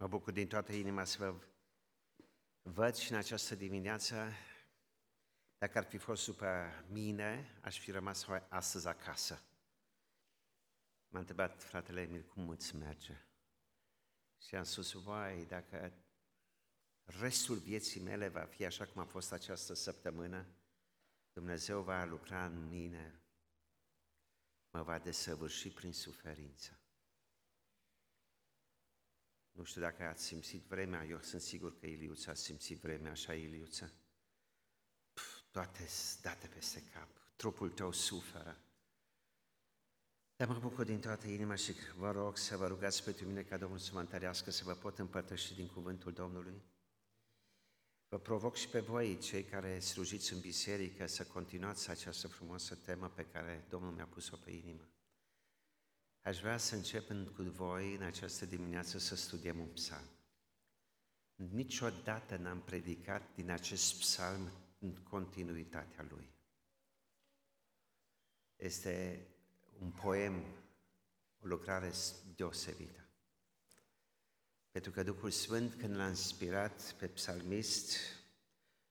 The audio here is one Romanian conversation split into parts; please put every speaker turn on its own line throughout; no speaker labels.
Mă bucur din toată inima să vă văd și în această dimineață. Dacă ar fi fost după mine, aș fi rămas astăzi acasă. M-a întrebat fratele Emil cum îți merge. Și am spus, vai, dacă restul vieții mele va fi așa cum a fost această săptămână, Dumnezeu va lucra în mine, mă va desăvârși prin suferință. Nu știu dacă ați simțit vremea, eu sunt sigur că Iliuța a simțit vremea, așa Iliuța. Pf, toate date peste cap, trupul tău suferă. Dar mă bucur din toată inima și vă rog să vă rugați pentru mine ca Domnul să mă întărească, să vă pot împărtăși din cuvântul Domnului. Vă provoc și pe voi, cei care slujiți în biserică, să continuați această frumoasă temă pe care Domnul mi-a pus-o pe inimă. Aș vrea să începem cu voi în această dimineață să studiem un psalm. Niciodată n-am predicat din acest psalm în continuitatea lui. Este un poem, o lucrare deosebită. Pentru că Duhul Sfânt, când l-a inspirat pe psalmist,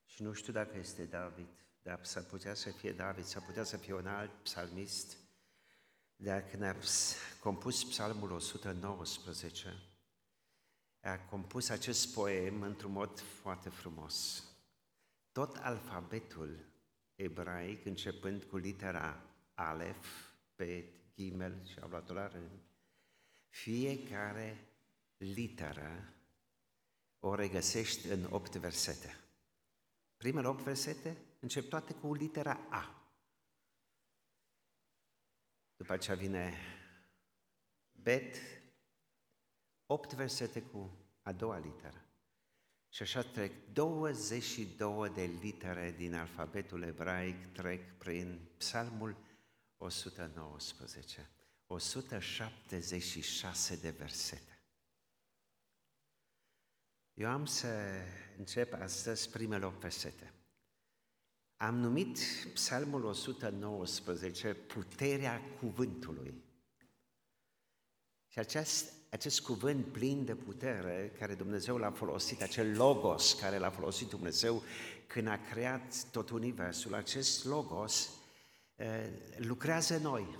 și nu știu dacă este David, dar s-ar putea să fie David, s-ar putea să fie un alt psalmist, dar când a compus psalmul 119, a compus acest poem într-un mod foarte frumos. Tot alfabetul ebraic, începând cu litera Alef, Bet, Gimel și au luat la rând, fiecare literă o regăsești în opt versete. Primele opt versete încep toate cu litera A. După aceea vine Bet, opt versete cu a doua literă. Și așa trec 22 de litere din alfabetul ebraic trec prin psalmul 119. 176 de versete. Eu am să încep astăzi primele 8 versete. Am numit Psalmul 119 puterea cuvântului. Și acest, acest cuvânt plin de putere care Dumnezeu l-a folosit, acel logos care l-a folosit Dumnezeu când a creat tot universul, acest logos eh, lucrează în noi.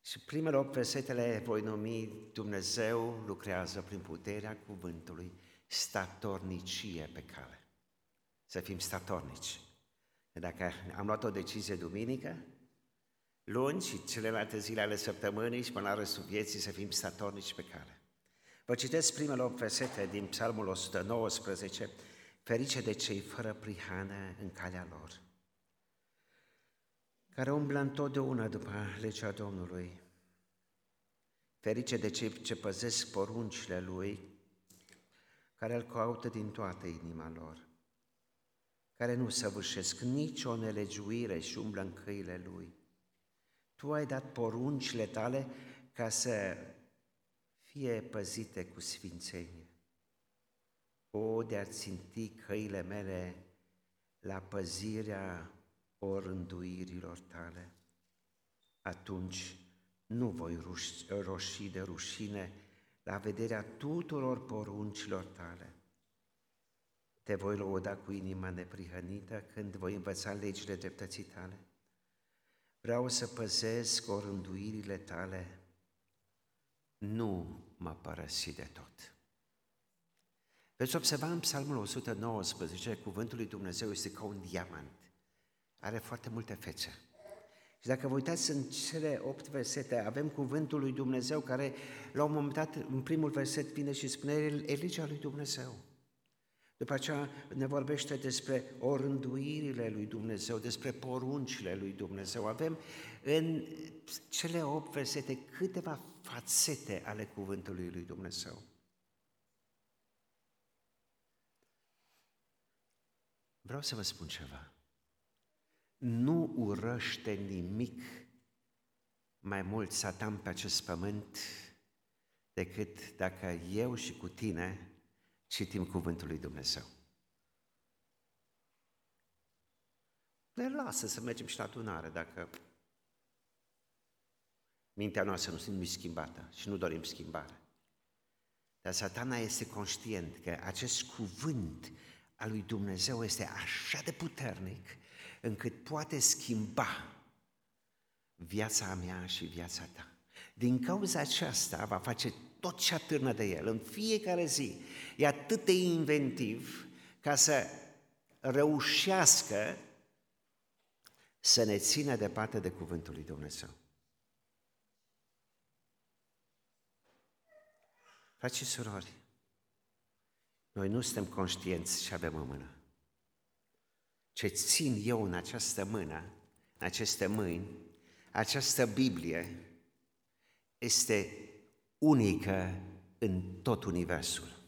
Și primele 8 versetele voi numi Dumnezeu lucrează prin puterea cuvântului statornicie pe cale. Să fim statornici. Dacă am luat o decizie duminică, luni și celelalte zile ale săptămânii și până la restul vieții să fim statornici pe cale. Vă citesc primele 8 versete din Psalmul 119, ferice de cei fără prihană în calea lor, care umblă întotdeauna după legea Domnului, ferice de cei ce păzesc poruncile Lui, care îl caută din toată inima lor care nu săvârșesc nicio nelegiuire și umblă în căile Lui. Tu ai dat poruncile tale ca să fie păzite cu sfințenie. O, de a ținti căile mele la păzirea orânduirilor tale, atunci nu voi roși de rușine la vederea tuturor poruncilor tale. Te voi lăuda cu inima neprihănită când voi învăța legile dreptății tale. Vreau să păzesc orânduirile tale. Nu mă părăsi de tot. Veți observa în Psalmul 119, cuvântul lui Dumnezeu este ca un diamant. Are foarte multe fețe. Și dacă vă uitați în cele opt versete, avem cuvântul lui Dumnezeu care, la un moment dat, în primul verset vine și spune, e legea lui Dumnezeu. După aceea ne vorbește despre orânduirile lui Dumnezeu, despre poruncile lui Dumnezeu. Avem în cele opt versete câteva fațete ale cuvântului lui Dumnezeu. Vreau să vă spun ceva. Nu urăște nimic mai mult Satan pe acest pământ decât dacă eu și cu tine citim Cuvântul lui Dumnezeu. Ne lasă să mergem și la adunare dacă mintea noastră nu este schimbată și nu dorim schimbare. Dar satana este conștient că acest cuvânt al lui Dumnezeu este așa de puternic încât poate schimba viața mea și viața ta. Din cauza aceasta va face tot ce atârnă de el în fiecare zi. E atât de inventiv ca să reușească să ne țină departe de cuvântul lui Dumnezeu. Frați și surori, noi nu suntem conștienți ce avem în mână. Ce țin eu în această mână, în aceste mâini, această Biblie este unică în tot Universul.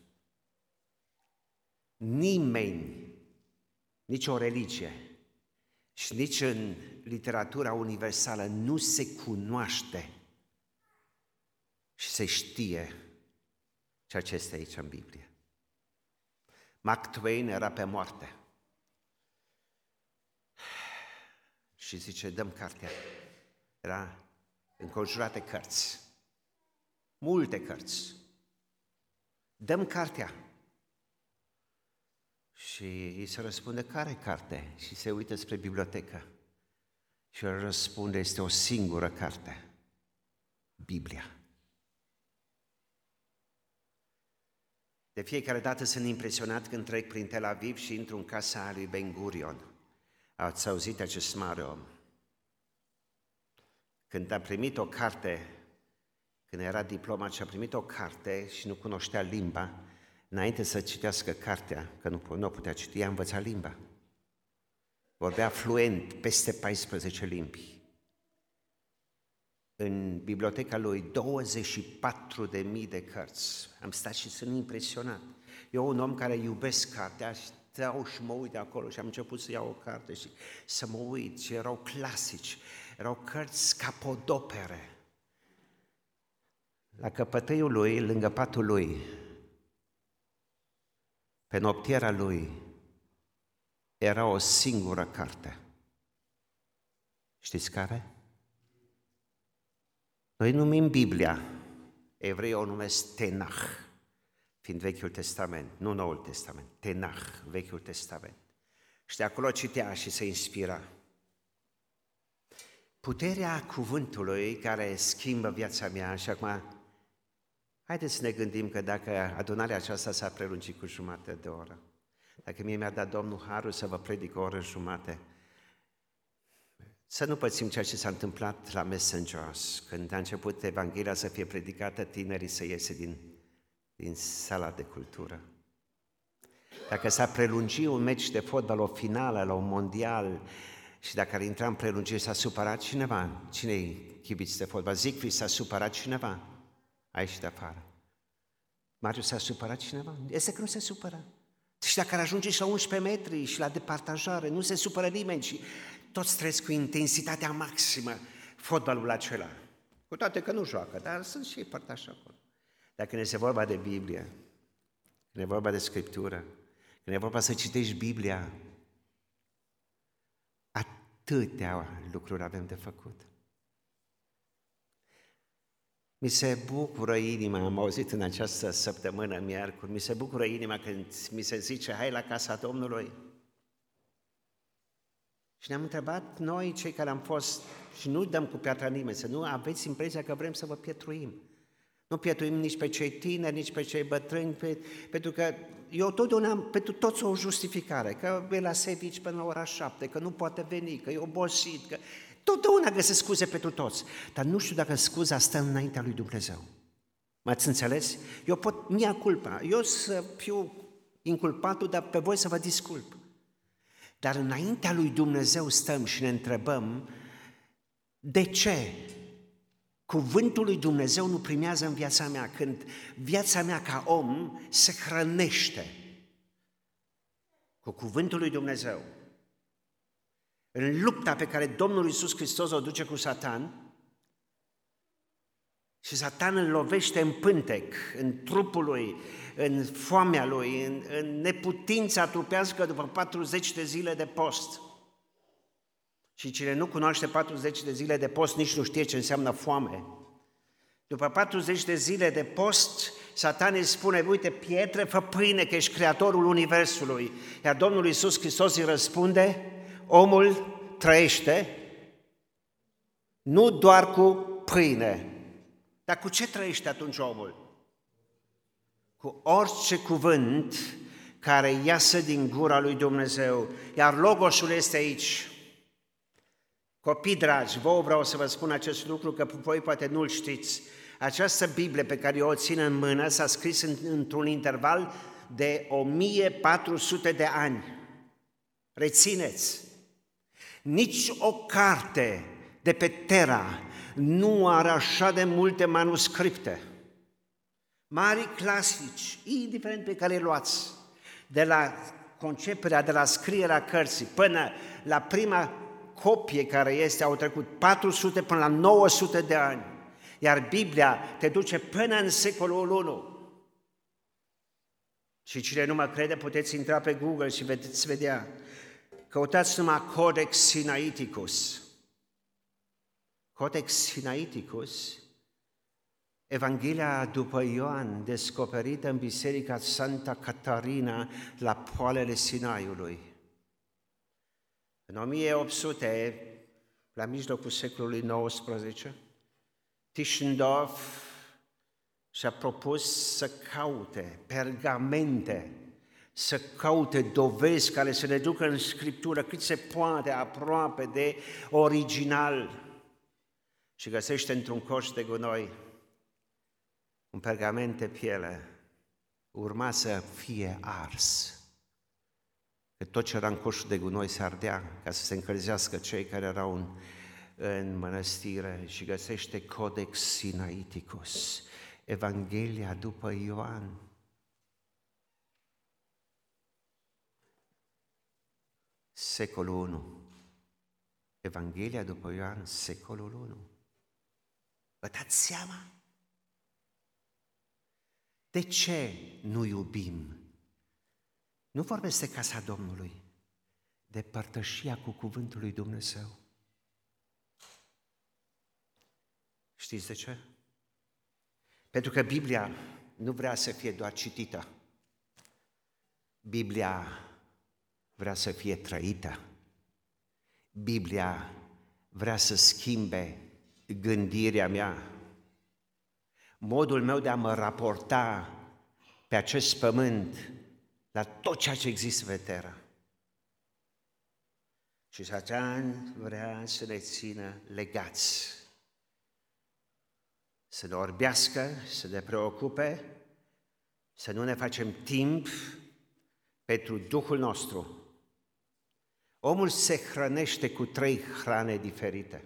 Nimeni, nicio religie și nici în literatura universală nu se cunoaște și se știe ceea ce este aici în Biblie. Mark Twain era pe moarte. Și zice, dăm cartea. Era înconjurat de cărți. Multe cărți. Dăm cartea. Și îi se răspunde, care carte? Și se uită spre bibliotecă. Și el răspunde, este o singură carte. Biblia. De fiecare dată sunt impresionat când trec prin Tel Aviv și intru în casa lui Ben Gurion. Ați auzit acest mare om. Când a primit o carte, când era diplomat și a primit o carte și nu cunoștea limba, înainte să citească cartea, că nu, nu putea citi, a învățat limba. Vorbea fluent peste 14 limbi. În biblioteca lui 24.000 de cărți. Am stat și sunt impresionat. Eu, un om care iubesc cartea, stau și mă uit acolo și am început să iau o carte și să mă uit și erau clasici, erau cărți capodopere. La căpătăiul lui, lângă patul lui, pe noptiera lui, era o singură carte. Știți care? Noi numim Biblia, evrei o numesc Tenach, fiind Vechiul Testament, nu Noul Testament, Tenach, Vechiul Testament. Și de acolo citea și se inspira. Puterea cuvântului care schimbă viața mea și acum haideți să ne gândim că dacă adunarea aceasta s-a prelungit cu jumătate de oră, dacă mie mi-a dat Domnul Harul să vă predic o oră jumate, să nu pățim ceea ce s-a întâmplat la Messengers, când a început Evanghelia să fie predicată, tinerii să iese din, din sala de cultură. Dacă s-a prelungit un meci de fotbal, o finală la un mondial, și dacă ar intra în prelungire, s-a supărat cineva. Cine-i chibiți de fotbal? Zic, s-a supărat cineva? Aici de afară. Marius s-a supărat cineva? Este că nu se supără. Și dacă ar ajunge și la 11 metri și la departajare, nu se supără nimeni și toți trăiesc cu intensitatea maximă fotbalul acela. Cu toate că nu joacă, dar sunt și părtași acolo. Dacă ne este vorba de Biblie, când e vorba de Scriptură, când e vorba să citești Biblia, atâtea lucruri avem de făcut. Mi se bucură inima, am auzit în această săptămână, miercuri, mi se bucură inima când mi se zice, hai la casa Domnului. Și ne-am întrebat noi, cei care am fost, și nu dăm cu piatra nimeni, să nu aveți impresia că vrem să vă pietruim. Nu pietruim nici pe cei tineri, nici pe cei bătrâni, pe, pentru că eu totdeauna am pentru toți o justificare, că e la Sevici până la ora șapte, că nu poate veni, că e obosit, că... Totdeauna găsesc scuze pentru toți, dar nu știu dacă scuza stă înaintea lui Dumnezeu. M-ați înțeles? Eu pot, mia culpa, eu să fiu inculpatul, dar pe voi să vă disculp. Dar înaintea lui Dumnezeu stăm și ne întrebăm de ce cuvântul lui Dumnezeu nu primează în viața mea când viața mea ca om se hrănește cu cuvântul lui Dumnezeu. În lupta pe care Domnul Iisus Hristos o duce cu Satan, și Satan îl lovește în pântec, în trupul lui, în foamea lui, în, în neputința trupească după 40 de zile de post. Și cine nu cunoaște 40 de zile de post, nici nu știe ce înseamnă foame. După 40 de zile de post, Satan îi spune, uite, pietre, fă pâine, că ești creatorul Universului. Iar Domnul Iisus Hristos îi răspunde, omul trăiește nu doar cu pâine. Dar cu ce trăiește atunci omul? Cu orice cuvânt care iasă din gura lui Dumnezeu. Iar logosul este aici. Copii dragi, vouă vreau să vă spun acest lucru, că voi poate nu-l știți. Această Biblie pe care eu o țin în mână s-a scris în, într-un interval de 1400 de ani. Rețineți! Nici o carte de pe Terra nu are așa de multe manuscripte. Mari clasici, indiferent pe care le luați, de la conceperea, de la scrierea cărții până la prima copie care este, au trecut 400 până la 900 de ani. Iar Biblia te duce până în secolul 1. Și cine nu mă crede, puteți intra pe Google și vedeți vedea. Căutați numai Codex Sinaiticus. Codex Sinaiticus, Evanghelia după Ioan, descoperită în Biserica Santa Catarina la poalele Sinaiului. În 1800, la mijlocul secolului XIX, Tischendorf și-a propus să caute pergamente, să caute dovezi care să le ducă în Scriptură cât se poate aproape de original și găsește într-un coș de gunoi un pergament de piele, urma să fie ars. Că tot ce era în coșul de gunoi se ardea ca să se încălzească cei care erau în, în mănăstire și găsește Codex Sinaiticus, Evanghelia după Ioan. Secolul 1. Evanghelia după Ioan, secolul 1. Vă dați seama? De ce nu iubim? Nu vorbesc de casa Domnului, de părtășia cu cuvântul lui Dumnezeu. Știți de ce? Pentru că Biblia nu vrea să fie doar citită. Biblia vrea să fie trăită. Biblia vrea să schimbe gândirea mea, modul meu de a mă raporta pe acest pământ la tot ceea ce există pe terra. Și Satan vrea să ne țină legați, să ne orbească, să ne preocupe, să nu ne facem timp pentru Duhul nostru. Omul se hrănește cu trei hrane diferite.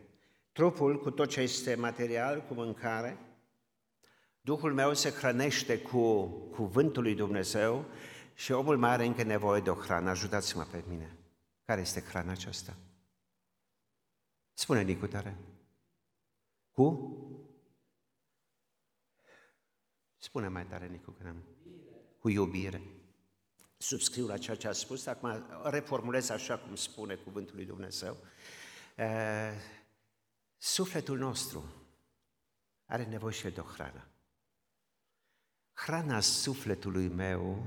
Trupul cu tot ce este material, cu mâncare, Duhul meu se hrănește cu cuvântul lui Dumnezeu și omul mai are încă nevoie de o hrană. Ajutați-mă pe mine. Care este hrana aceasta? Spune Nicu tare. Cu? Spune mai tare, Nicu, că am. Cu iubire. Subscriu la ceea ce a spus, acum reformulez așa cum spune cuvântul lui Dumnezeu. Uh, Sufletul nostru are nevoie și de o hrană. Hrana sufletului meu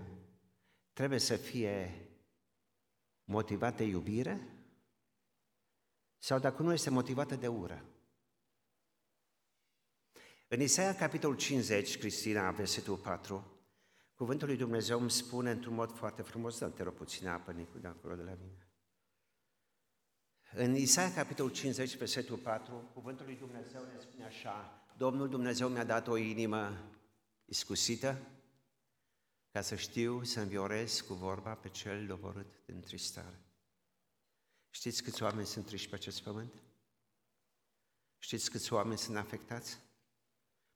trebuie să fie motivată de iubire sau dacă nu este motivată de ură. În Isaia, capitolul 50, Cristina, versetul 4, cuvântul lui Dumnezeu îmi spune într-un mod foarte frumos, dar te rog puțin apă, Nicu, de acolo de la mine. În Isaia, capitolul 50, versetul 4, cuvântul lui Dumnezeu ne spune așa, Domnul Dumnezeu mi-a dat o inimă iscusită ca să știu să înviorez cu vorba pe cel doborât de întristare. Știți câți oameni sunt triști pe acest pământ? Știți câți oameni sunt afectați?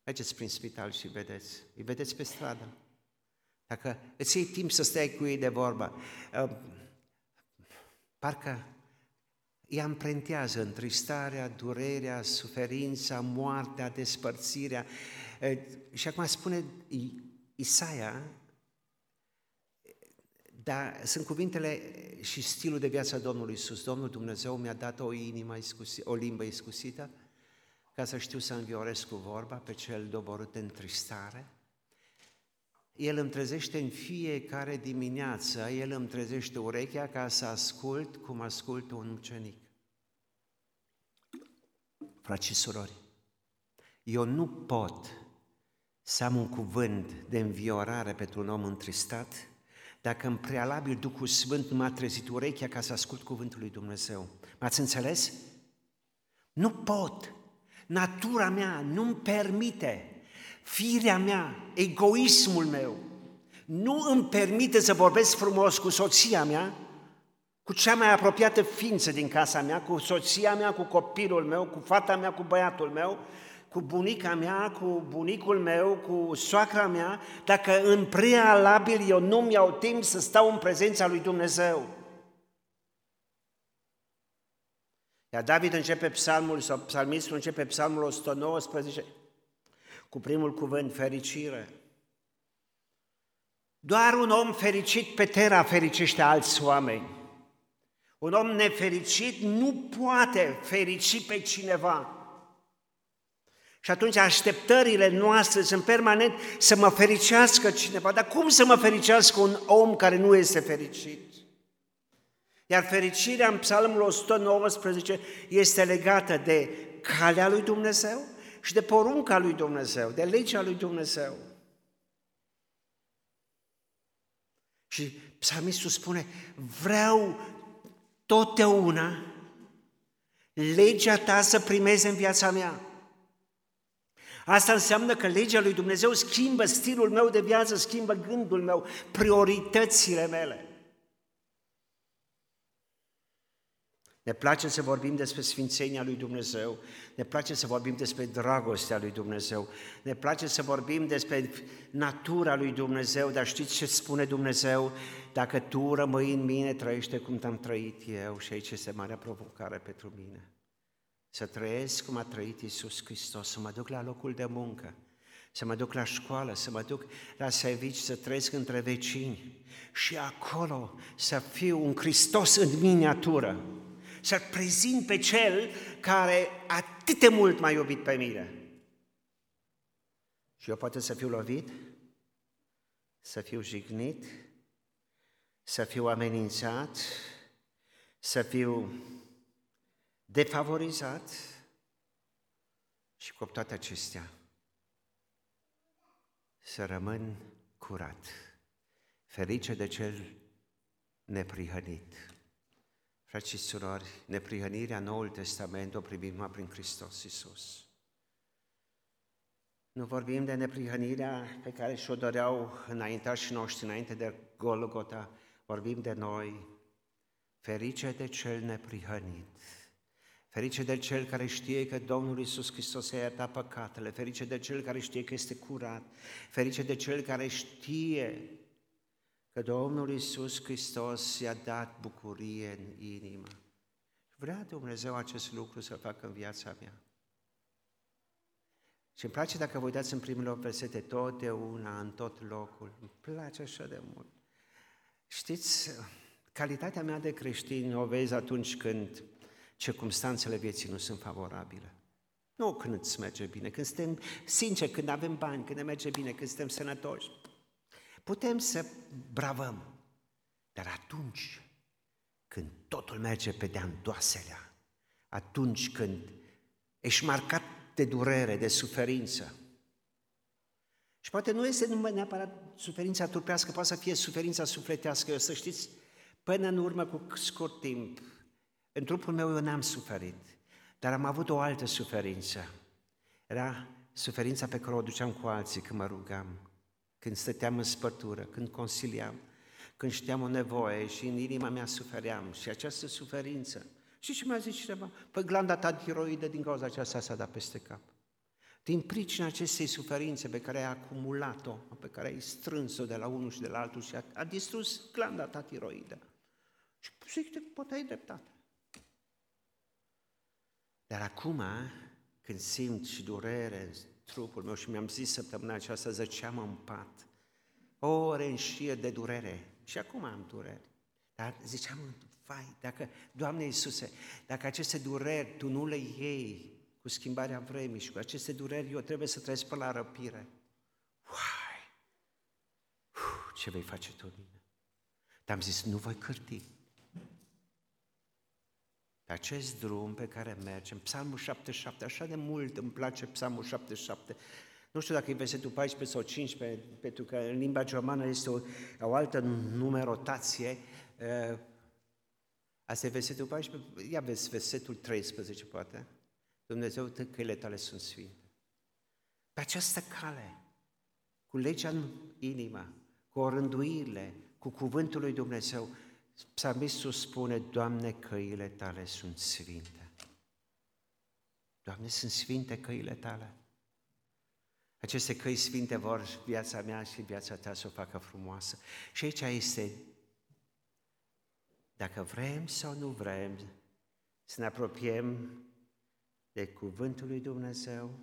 Mergeți prin spital și vedeți, îi vedeți pe stradă. Dacă îți iei timp să stai cu ei de vorba, uh, parcă îi amprentează întristarea, durerea, suferința, moartea, despărțirea. Și acum spune Isaia, dar sunt cuvintele și stilul de viață a Domnului Iisus. Domnul Dumnezeu mi-a dat o inimă iscusită, o limbă iscusită, ca să știu să învioresc cu vorba pe cel doborât în tristare. El îmi trezește în fiecare dimineață, El îmi trezește urechea ca să ascult cum ascultă un ucenic. Frați și surori, eu nu pot să am un cuvânt de înviorare pentru un om întristat dacă în prealabil Duhul Sfânt nu m-a trezit urechea ca să ascult cuvântul lui Dumnezeu. M-ați înțeles? Nu pot. Natura mea nu-mi permite. Firea mea, egoismul meu, nu îmi permite să vorbesc frumos cu soția mea, cu cea mai apropiată ființă din casa mea, cu soția mea, cu copilul meu, cu fata mea, cu băiatul meu, cu bunica mea, cu bunicul meu, cu soacra mea, dacă în prealabil eu nu mi-au timp să stau în prezența lui Dumnezeu. Iar David începe psalmul, sau psalmistul începe psalmul 119 cu primul cuvânt, fericire. Doar un om fericit pe terra fericește alți oameni. Un om nefericit nu poate ferici pe cineva. Și atunci așteptările noastre sunt permanent să mă fericească cineva. Dar cum să mă fericească un om care nu este fericit? Iar fericirea în Psalmul 119 este legată de calea lui Dumnezeu și de porunca lui Dumnezeu, de legea lui Dumnezeu. Și psalmistul spune, vreau totdeauna legea ta să primeze în viața mea. Asta înseamnă că legea lui Dumnezeu schimbă stilul meu de viață, schimbă gândul meu, prioritățile mele. Ne place să vorbim despre sfințenia lui Dumnezeu, ne place să vorbim despre dragostea lui Dumnezeu, ne place să vorbim despre natura lui Dumnezeu, dar știți ce spune Dumnezeu? Dacă tu rămâi în mine, trăiește cum te-am trăit eu și aici este marea provocare pentru mine. Să trăiesc cum a trăit Iisus Hristos, să mă duc la locul de muncă, să mă duc la școală, să mă duc la servici, să trăiesc între vecini și acolo să fiu un Hristos în miniatură să-L prezint pe Cel care atât de mult m-a iubit pe mine. Și eu poate să fiu lovit, să fiu jignit, să fiu amenințat, să fiu defavorizat și cu toate acestea să rămân curat, ferice de cel neprihănit. Frați și surori, neprihănirea Noul Testament o primim prin Hristos Iisus. Nu vorbim de neprihănirea pe care și-o doreau înaintașii noștri înainte de Golgota, vorbim de noi, ferice de cel neprihănit, ferice de cel care știe că Domnul Iisus Hristos a iertat păcatele, ferice de cel care știe că este curat, ferice de cel care știe că Domnul Iisus Hristos i-a dat bucurie în inimă. Vrea Dumnezeu acest lucru să facă în viața mea. Și îmi place dacă vă uitați în primele versete, totdeauna, în tot locul. Îmi place așa de mult. Știți, calitatea mea de creștin o vezi atunci când circumstanțele vieții nu sunt favorabile. Nu când îți merge bine, când suntem sinceri, când avem bani, când ne merge bine, când suntem sănătoși. Putem să bravăm, dar atunci când totul merge pe de-a atunci când ești marcat de durere, de suferință, și poate nu este numai neapărat suferința trupească, poate să fie suferința sufletească. Eu să știți, până în urmă cu scurt timp, în trupul meu eu n-am suferit, dar am avut o altă suferință. Era suferința pe care o duceam cu alții când mă rugam când stăteam în spătură, când consiliam, când știam o nevoie și în inima mea sufeream și această suferință. Și ce mi-a zis cineva? Păi glanda ta tiroidă din cauza aceasta s-a dat peste cap. Din pricina acestei suferințe pe care ai acumulat-o, pe care ai strâns-o de la unul și de la altul și a, a distrus glanda ta tiroidă. Și zic, poate ai dreptate. Dar acum, când simt și durere trupul meu și mi-am zis săptămâna aceasta, zăceam în pat, o ore în șir de durere și acum am dureri. Dar ziceam, vai, dacă, Doamne Iisuse, dacă aceste dureri Tu nu le iei cu schimbarea vremii și cu aceste dureri eu trebuie să trăiesc pe la răpire. Uai! ce vei face tu în mine? Dar am zis, nu voi cârti. Pe acest drum pe care mergem, Psalmul 77, așa de mult îmi place Psalmul 77, nu știu dacă e versetul 14 sau 15, pentru că în limba germană este o, o altă numerotație. Asta e versetul 14, ia vezi versetul 13 poate. Dumnezeu, căile tale sunt sfinte. Pe această cale, cu legea în inimă, cu orânduirile, cu cuvântul lui Dumnezeu, psalmistul spune, Doamne, căile tale sunt sfinte. Doamne, sunt sfinte căile tale. Aceste căi sfinte vor viața mea și viața ta să o facă frumoasă. Și aici este, dacă vrem sau nu vrem, să ne apropiem de Cuvântul lui Dumnezeu,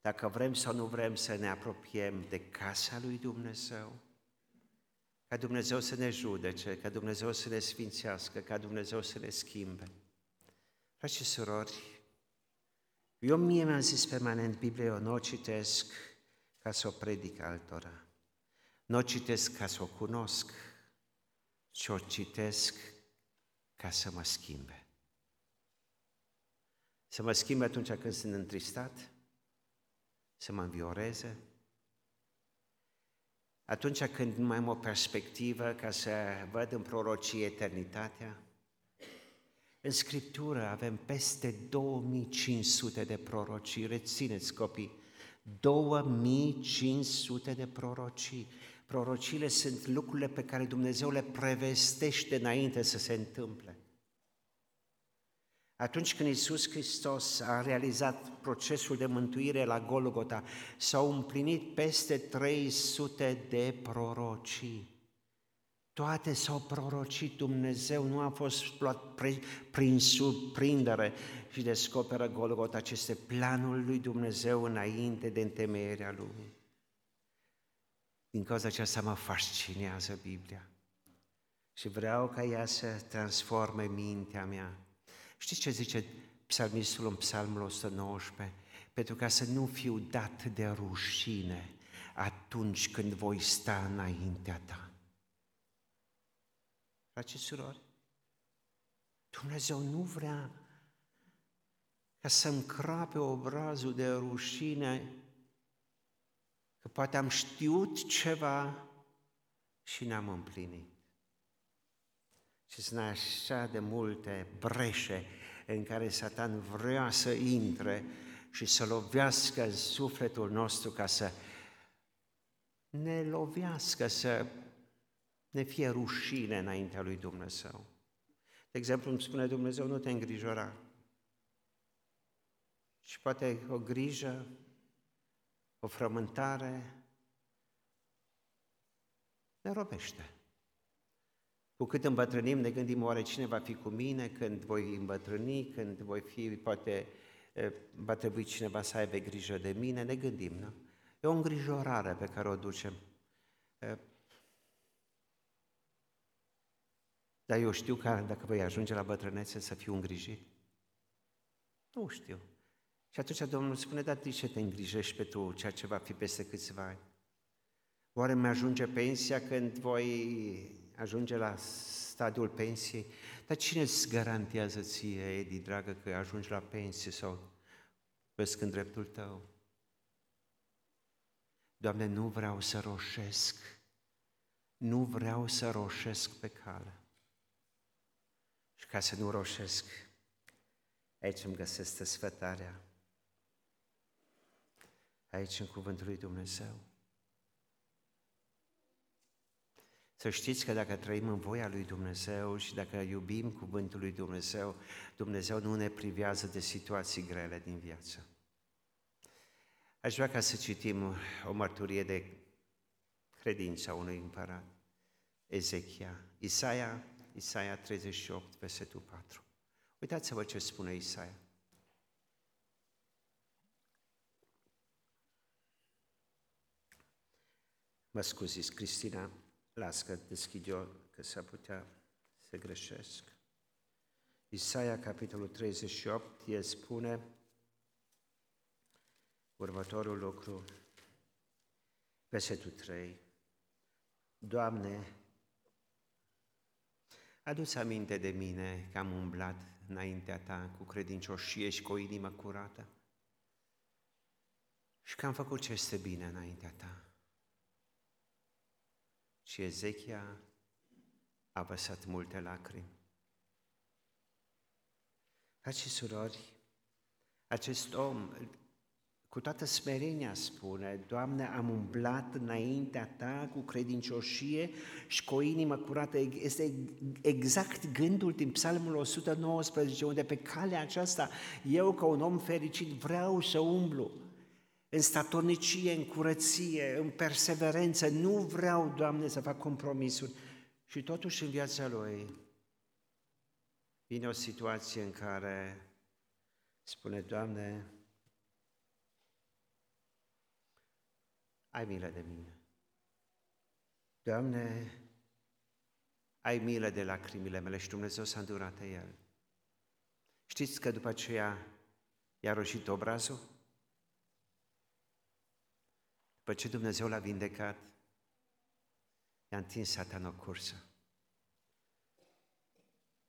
dacă vrem sau nu vrem să ne apropiem de casa lui Dumnezeu, ca Dumnezeu să ne judece, ca Dumnezeu să ne sfințească, ca Dumnezeu să ne schimbe. Frați și surori, eu mie mi-am zis permanent, Biblia, eu nu o citesc ca să o predic altora. Nu o citesc ca să o cunosc, ci o citesc ca să mă schimbe. Să mă schimbe atunci când sunt întristat, să mă învioreze, atunci când nu mai am o perspectivă ca să văd în prorocie eternitatea, în Scriptură avem peste 2500 de prorocii, rețineți copii, 2500 de prorocii. Prorociile sunt lucrurile pe care Dumnezeu le prevestește înainte să se întâmple. Atunci când Iisus Hristos a realizat procesul de mântuire la Golgota, s-au împlinit peste 300 de prorocii. Toate s-au prorocit, Dumnezeu nu a fost luat pre, prin surprindere și descoperă Golgota, aceste planul lui Dumnezeu înainte de întemeierea lumii. Din cauza aceasta mă fascinează Biblia și vreau ca ea să transforme mintea mea. Știți ce zice psalmistul în psalmul 119? Pentru ca să nu fiu dat de rușine atunci când voi sta înaintea ta. Frați și surori, Dumnezeu nu vrea ca să-mi crape obrazul de rușine că poate am știut ceva și n-am împlinit. Și sunt așa de multe breșe în care Satan vrea să intre și să lovească sufletul nostru ca să ne lovească, să ne fie rușine înaintea lui Dumnezeu. De exemplu, îmi spune Dumnezeu, nu te îngrijora. Și poate o grijă, o frământare, ne robește. Cu cât îmbătrânim, ne gândim, oare cine va fi cu mine când voi îmbătrâni, când voi fi, poate va trebui cineva să aibă grijă de mine, ne gândim, nu? E o îngrijorare pe care o ducem. Dar eu știu că dacă voi ajunge la bătrânețe să fiu îngrijit? Nu știu. Și atunci Domnul spune, dar de ce te îngrijești pe tu ceea ce va fi peste câțiva ani? Oare mi ajunge pensia când voi ajunge la stadiul pensiei? Dar cine îți garantează ție, Edi, dragă, că ajungi la pensie sau vezi în dreptul tău? Doamne, nu vreau să roșesc, nu vreau să roșesc pe cale. Și ca să nu roșesc, aici îmi găsesc sfătarea. Aici în Cuvântul lui Dumnezeu. Să știți că dacă trăim în voia lui Dumnezeu și dacă iubim Cuvântul lui Dumnezeu, Dumnezeu nu ne privează de situații grele din viață. Aș vrea ca să citim o mărturie de credință a unui împărat, Ezechia. Isaia Isaia 38, versetul 4. Uitați-vă ce spune Isaia. Mă scuziți, Cristina, las că deschid eu, că s-ar putea să greșesc. Isaia, capitolul 38, el spune următorul lucru, versetul 3. Doamne, adu-ți aminte de mine că am umblat înaintea Ta cu credincioșie și cu o inimă curată și că am făcut ce este bine înaintea Ta. Și Ezechia a văsat multe lacrimi. Frați și surori, acest om, cu toată smerenia spune, Doamne, am umblat înaintea Ta cu credincioșie și cu o inimă curată. Este exact gândul din Psalmul 119, unde pe calea aceasta eu, ca un om fericit, vreau să umblu în statornicie, în curăție, în perseverență. Nu vreau, Doamne, să fac compromisuri. Și totuși în viața lui vine o situație în care spune, Doamne, ai milă de mine. Doamne, ai milă de lacrimile mele și Dumnezeu s-a îndurat el. Știți că după aceea i-a roșit obrazul? După ce Dumnezeu l-a vindecat, i-a întins satan o cursă.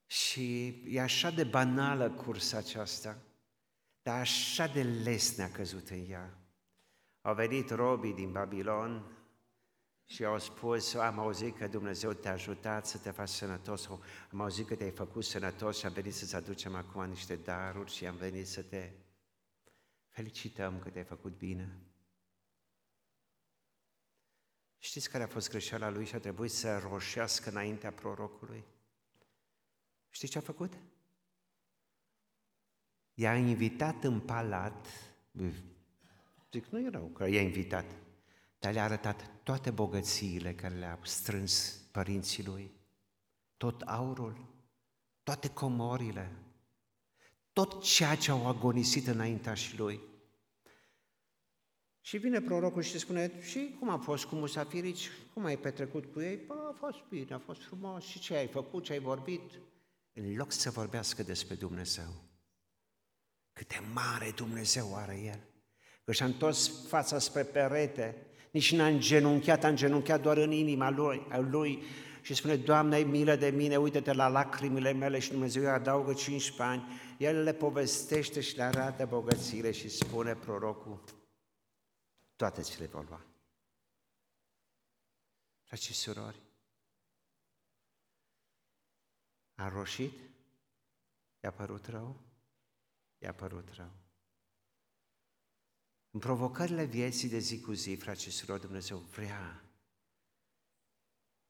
Și e așa de banală cursa aceasta, dar așa de lesne a căzut în ea. Au venit robii din Babilon și au spus, am auzit că Dumnezeu te-a ajutat să te faci sănătos, am auzit că te-ai făcut sănătos și am venit să-ți aducem acum niște daruri și am venit să te felicităm că te-ai făcut bine. Știți care a fost greșeala lui și a trebuit să roșească înaintea prorocului? Știți ce a făcut? I-a invitat în palat, zic, nu e rău că i-a invitat, dar le-a arătat toate bogățiile care le-a strâns părinții lui, tot aurul, toate comorile, tot ceea ce au agonisit înaintea și lui. Și vine prorocul și spune, și cum a fost cu musafirici? Cum ai petrecut cu ei? Bă, a fost bine, a fost frumos. Și ce ai făcut, ce ai vorbit? În loc să vorbească despre Dumnezeu. Cât de mare Dumnezeu are El. Că și-a întors fața spre perete, nici n-a îngenunchiat, a îngenunchiat doar în inima lui, a lui și spune, Doamne, ai milă de mine, uite-te la lacrimile mele și Dumnezeu îi adaugă 15 ani. El le povestește și le arată bogățiile și spune prorocul, toate ți le vor lua. Frați și surori, a roșit? I-a părut rău? I-a părut rău. În provocările vieții de zi cu zi, frați și surori, Dumnezeu vrea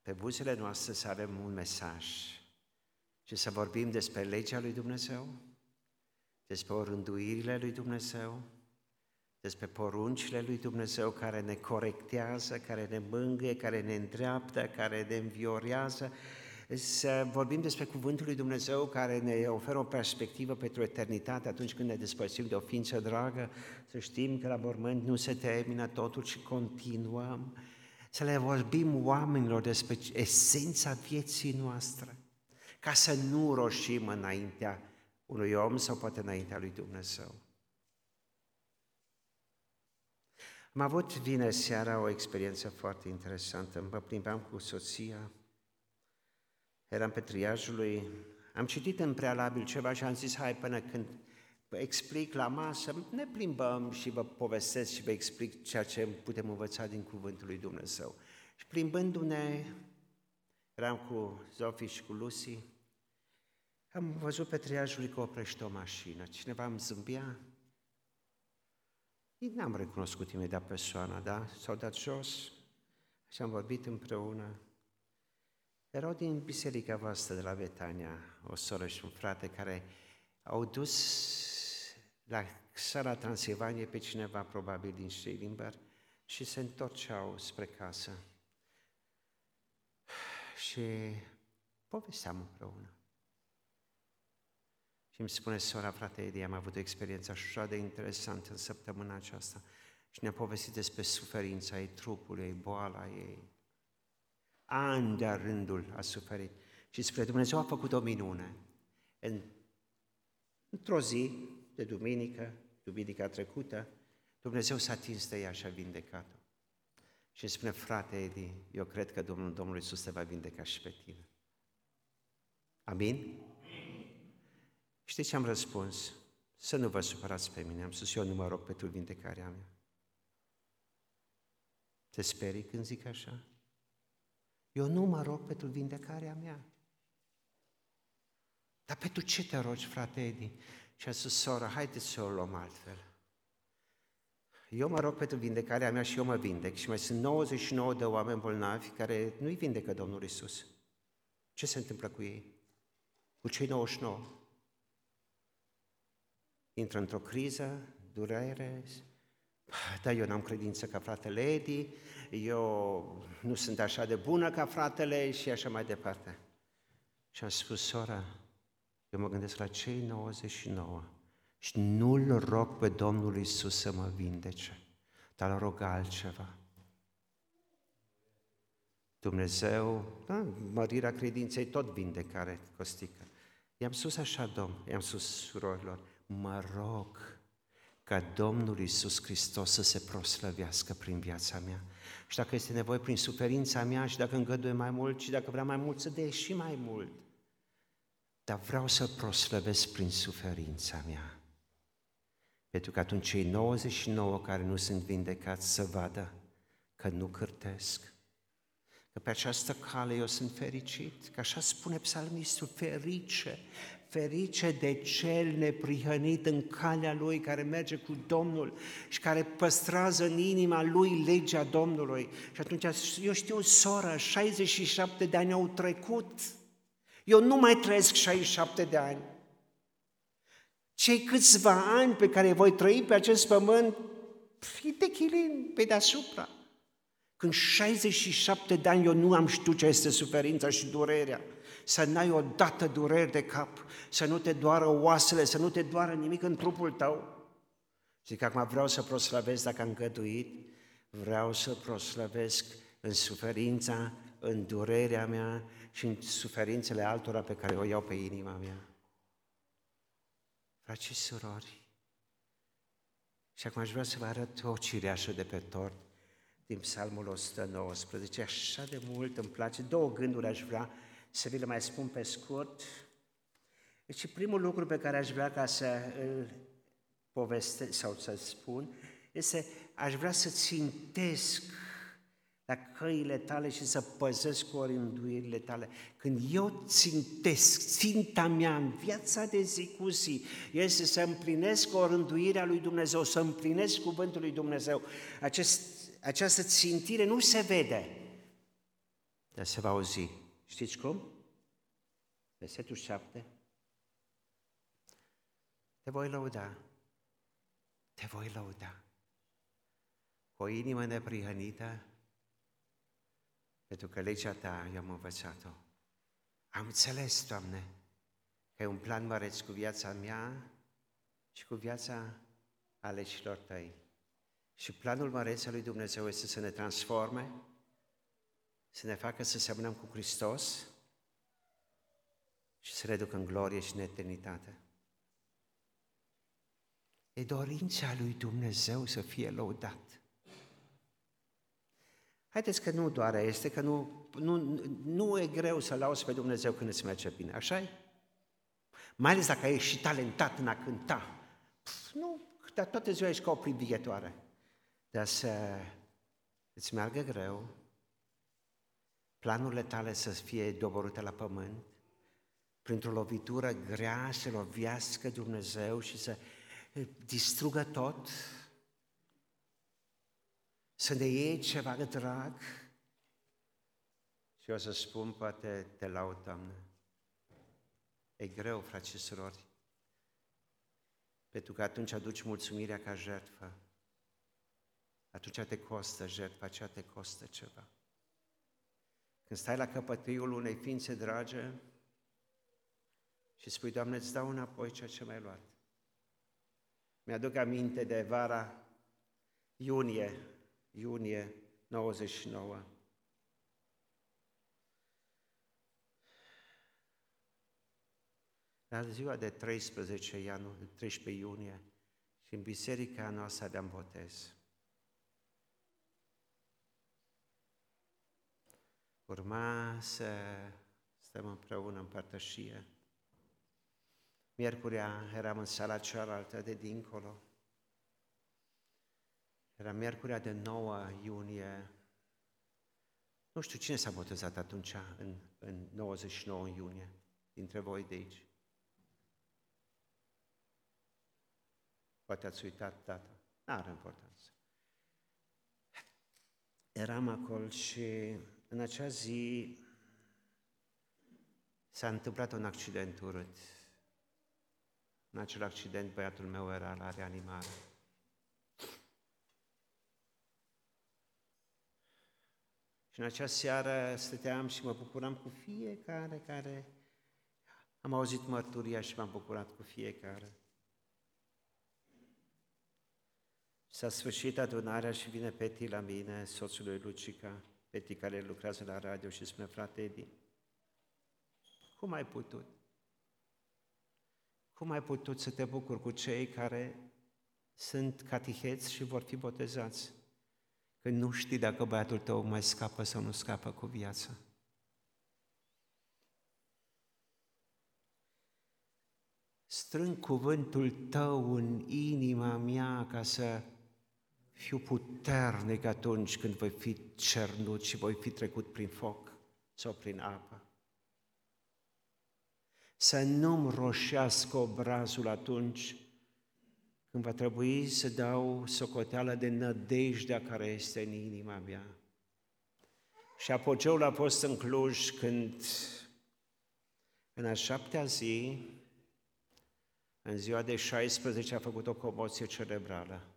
pe buzele noastre să avem un mesaj și să vorbim despre legea lui Dumnezeu, despre orânduirile lui Dumnezeu, despre poruncile lui Dumnezeu care ne corectează, care ne mângâie, care ne îndreaptă, care ne înviorează, să vorbim despre Cuvântul lui Dumnezeu care ne oferă o perspectivă pentru eternitate atunci când ne despărțim de o ființă dragă, să știm că la mormânt nu se termină totul și continuăm, să le vorbim oamenilor despre esența vieții noastre, ca să nu roșim înaintea unui om sau poate înaintea lui Dumnezeu. Am avut vineri seara o experiență foarte interesantă. Mă plimbam cu soția, eram pe triajului, am citit în prealabil ceva și am zis, hai până când vă explic la masă, ne plimbăm și vă povestesc și vă explic ceea ce putem învăța din Cuvântul lui Dumnezeu. Și plimbându-ne, eram cu Zofie și cu Lucy, am văzut pe triajul că oprește o mașină. Cineva îmi zâmbea, N-am recunoscut imediat persoana, da? S-au dat jos și am vorbit împreună. Erau din biserica voastră de la Betania, o soră și un frate care au dus la sala Transilvaniei pe cineva, probabil din Schillinger, și se întorceau spre casă. Și povesteam împreună. Și îmi spune sora, frate Edi, am avut o experiență așa de interesantă în săptămâna aceasta și ne-a povestit despre suferința ei, trupului ei, boala ei. Ani de rândul a suferit. Și spre Dumnezeu a făcut o minune. În, într-o zi de duminică, duminica trecută, Dumnezeu s-a atins de ea și a vindecat-o. Și îmi spune, frate Edi, eu cred că Domnul Domnului Iisus te va vindeca și pe tine. Amin? Știți ce am răspuns? Să nu vă supărați pe mine, am spus, eu nu mă rog pentru vindecarea mea. Te sperii când zic așa? Eu nu mă rog pentru vindecarea mea. Dar pentru ce te rogi, frate Edi? Și a spus, sora, haideți să o luăm altfel. Eu mă rog pentru vindecarea mea și eu mă vindec și mai sunt 99 de oameni bolnavi care nu-i vindecă Domnul Isus. Ce se întâmplă cu ei? Cu cei 99? Intră într-o criză, durere, dar eu n-am credință ca fratele Edi, eu nu sunt așa de bună ca fratele și așa mai departe. Și am spus, sora, eu mă gândesc la cei 99 și nu-L rog pe Domnul Isus să mă vindece, dar îl rog altceva. Dumnezeu, da, mărirea credinței tot vindecare, Costică. I-am spus așa, Domn, i-am spus surorilor, mă rog ca Domnul Isus Hristos să se proslăvească prin viața mea. Și dacă este nevoie prin suferința mea și dacă îngăduie mai mult și dacă vrea mai mult să dea și mai mult. Dar vreau să proslăvesc prin suferința mea. Pentru că atunci cei 99 care nu sunt vindecați să vadă că nu cârtesc, că pe această cale eu sunt fericit, că așa spune psalmistul, ferice, ferice de cel neprihănit în calea lui, care merge cu Domnul și care păstrează în inima lui legea Domnului. Și atunci, eu știu, soră, 67 de ani au trecut, eu nu mai trăiesc 67 de ani. Cei câțiva ani pe care voi trăi pe acest pământ, fi de chilin pe deasupra. Când 67 de ani eu nu am știut ce este suferința și durerea, să n-ai odată dureri de cap, să nu te doară oasele, să nu te doară nimic în trupul tău. Zic, acum vreau să proslăvesc dacă am găduit, vreau să proslăvesc în suferința, în durerea mea și în suferințele altora pe care o iau pe inima mea. Frați și surori, și acum aș vrea să vă arăt o cireașă de pe tort din Psalmul 119. Așa de mult îmi place. Două gânduri aș vrea să vi le mai spun pe scurt. Deci primul lucru pe care aș vrea ca să îl poveste sau să spun este aș vrea să țintesc la căile tale și să păzesc orinduirile tale. Când eu țintesc, ținta mea în viața de zi cu zi este să împlinesc orânduirea lui Dumnezeu, să împlinesc cuvântul lui Dumnezeu. Acest, această țintire nu se vede, dar se va auzi. Știți cum? Versetul 7. Te voi lăuda, te voi lăuda. Cu o inimă neprihănită, pentru că legea ta eu am învățat-o. Am înțeles, Doamne, că e un plan măreț cu viața mea și cu viața aleșilor tăi. Și planul măreț al lui Dumnezeu este să ne transforme, să ne facă să semnăm cu Hristos și să ne ducă în glorie și în eternitate. E dorința lui Dumnezeu să fie lăudat. Haideți că nu doar este, că nu, nu, nu e greu să lauzi pe Dumnezeu când îți merge bine, așa -i? Mai ales dacă ești și talentat în a cânta. Pf, nu, dar toate ziua ești ca o privighetoare. Dar să îți meargă greu, planurile tale să fie doborâte la pământ, printr-o lovitură grea să loviască Dumnezeu și să distrugă tot, să ne iei ceva de drag. Și eu să spun, poate te laud, Doamne. E greu, frați și surori, pentru că atunci aduci mulțumirea ca jertfă. Atunci te costă jertfa, aceea te costă ceva. Când stai la căpătâiul unei ființe drage și spui, Doamne, îți dau înapoi ceea ce mi-ai luat. Mi-aduc aminte de vara iunie, iunie 99. La ziua de 13, ianu, 13 iunie și în biserica noastră aveam botez. Urma să stăm împreună în părtășie. Miercurea eram în sala cealaltă de dincolo. Era miercurea de 9 iunie. Nu știu cine s-a botezat atunci, în, în 99 iunie, dintre voi de aici. Poate ați uitat data. Nu are importanță. Eram acolo și în acea zi s-a întâmplat un accident urât. În acel accident, băiatul meu era la reanimare. Și în acea seară stăteam și mă bucuram cu fiecare care... Am auzit mărturia și m-am bucurat cu fiecare. S-a sfârșit adunarea și vine Peti la mine, soțul lui Lucica, Peti care lucrează la radio și spune, frate Edi, cum ai putut? Cum ai putut să te bucuri cu cei care sunt catiheți și vor fi botezați? Când nu știi dacă băiatul tău mai scapă sau nu scapă cu viața. Strâng cuvântul tău în inima mea ca să fiu puternic atunci când voi fi cernut și voi fi trecut prin foc sau prin apă. Să nu-mi roșească obrazul atunci când va trebui să dau socoteală de nădejdea care este în inima mea. Și apogeul a fost în Cluj când în a șaptea zi, în ziua de 16, a făcut o comoție cerebrală.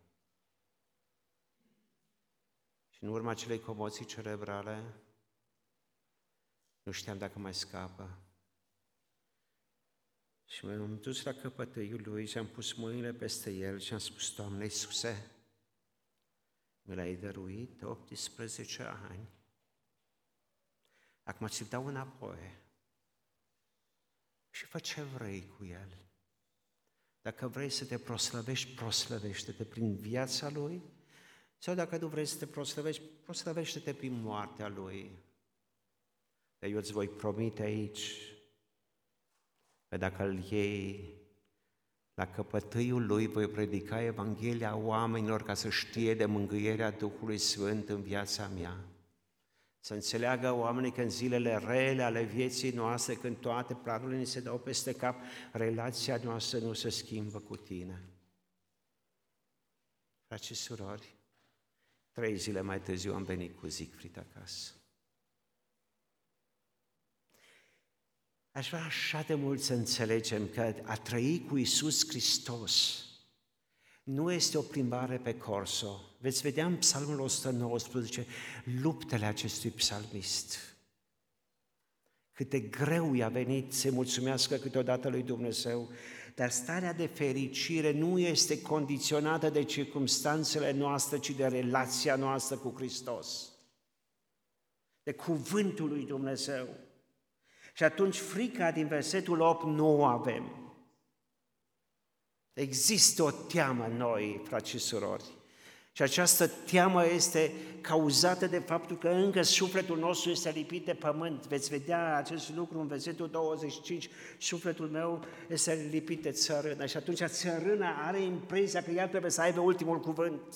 Și în urma acelei comoții cerebrale, nu știam dacă mai scapă. Și m-am dus la căpătăiul lui și am pus mâinile peste el și am spus, Doamne Iisuse, mi l-ai dăruit 18 ani. Acum ți-l dau înapoi și fă ce vrei cu el. Dacă vrei să te proslăvești, proslăvește-te prin viața lui, sau dacă nu vrei să te proslăvești, proslăvește-te prin moartea lui. Dar eu îți voi promite aici că dacă îl iei la căpătâiul lui, voi predica Evanghelia oamenilor ca să știe de mângâierea Duhului Sfânt în viața mea. Să înțeleagă oamenii că în zilele rele ale vieții noastre, când toate planurile ni se dau peste cap, relația noastră nu se schimbă cu tine. Frați și surori, trei zile mai târziu am venit cu Zicfrit acasă. Aș vrea așa de mult să înțelegem că a trăi cu Isus Hristos nu este o plimbare pe corso. Veți vedea în Psalmul 119 luptele acestui psalmist. Cât de greu i-a venit să mulțumească câteodată lui Dumnezeu, dar starea de fericire nu este condiționată de circumstanțele noastre, ci de relația noastră cu Hristos, de cuvântul lui Dumnezeu. Și atunci frica din versetul 8 nu o avem. Există o teamă în noi, frați și surori. Și această teamă este cauzată de faptul că încă sufletul nostru este lipit de pământ. Veți vedea acest lucru în versetul 25, sufletul meu este lipit de țărână. Și atunci țărâna are impresia că ea trebuie să aibă ultimul cuvânt.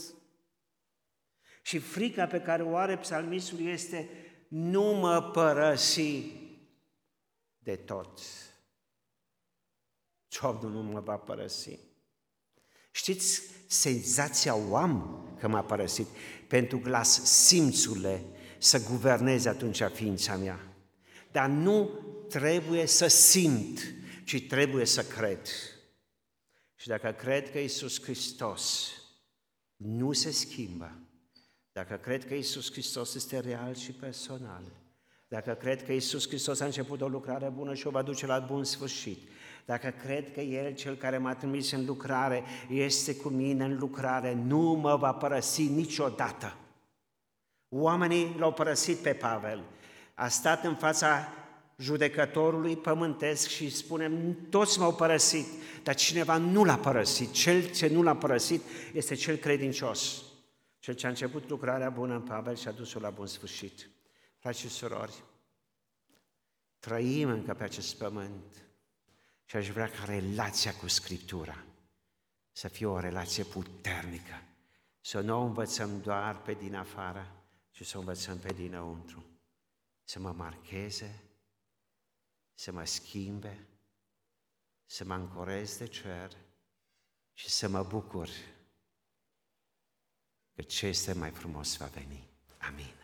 Și frica pe care o are psalmistul este, nu mă părăsi de tot. Domnul nu mă va părăsi. Știți, senzația o am că m-a părăsit, pentru că las simțurile să guverneze atunci ființa mea. Dar nu trebuie să simt, ci trebuie să cred. Și dacă cred că Iisus Hristos nu se schimbă, dacă cred că Iisus Hristos este real și personal, dacă cred că Iisus Hristos a început o lucrare bună și o va duce la bun sfârșit, dacă cred că El, Cel care m-a trimis în lucrare, este cu mine în lucrare, nu mă va părăsi niciodată. Oamenii l-au părăsit pe Pavel. A stat în fața judecătorului pământesc și spunem, toți m-au părăsit, dar cineva nu l-a părăsit. Cel ce nu l-a părăsit este cel credincios. Cel ce a început lucrarea bună în Pavel și a dus-o la bun sfârșit. Frați și surori, trăim încă pe acest pământ și aș vrea ca relația cu Scriptura să fie o relație puternică, să nu o învățăm doar pe din afară, ci să o învățăm pe dinăuntru, să mă marcheze, să mă schimbe, să mă ancorez de cer și să mă bucur că ce este mai frumos va veni. Amin.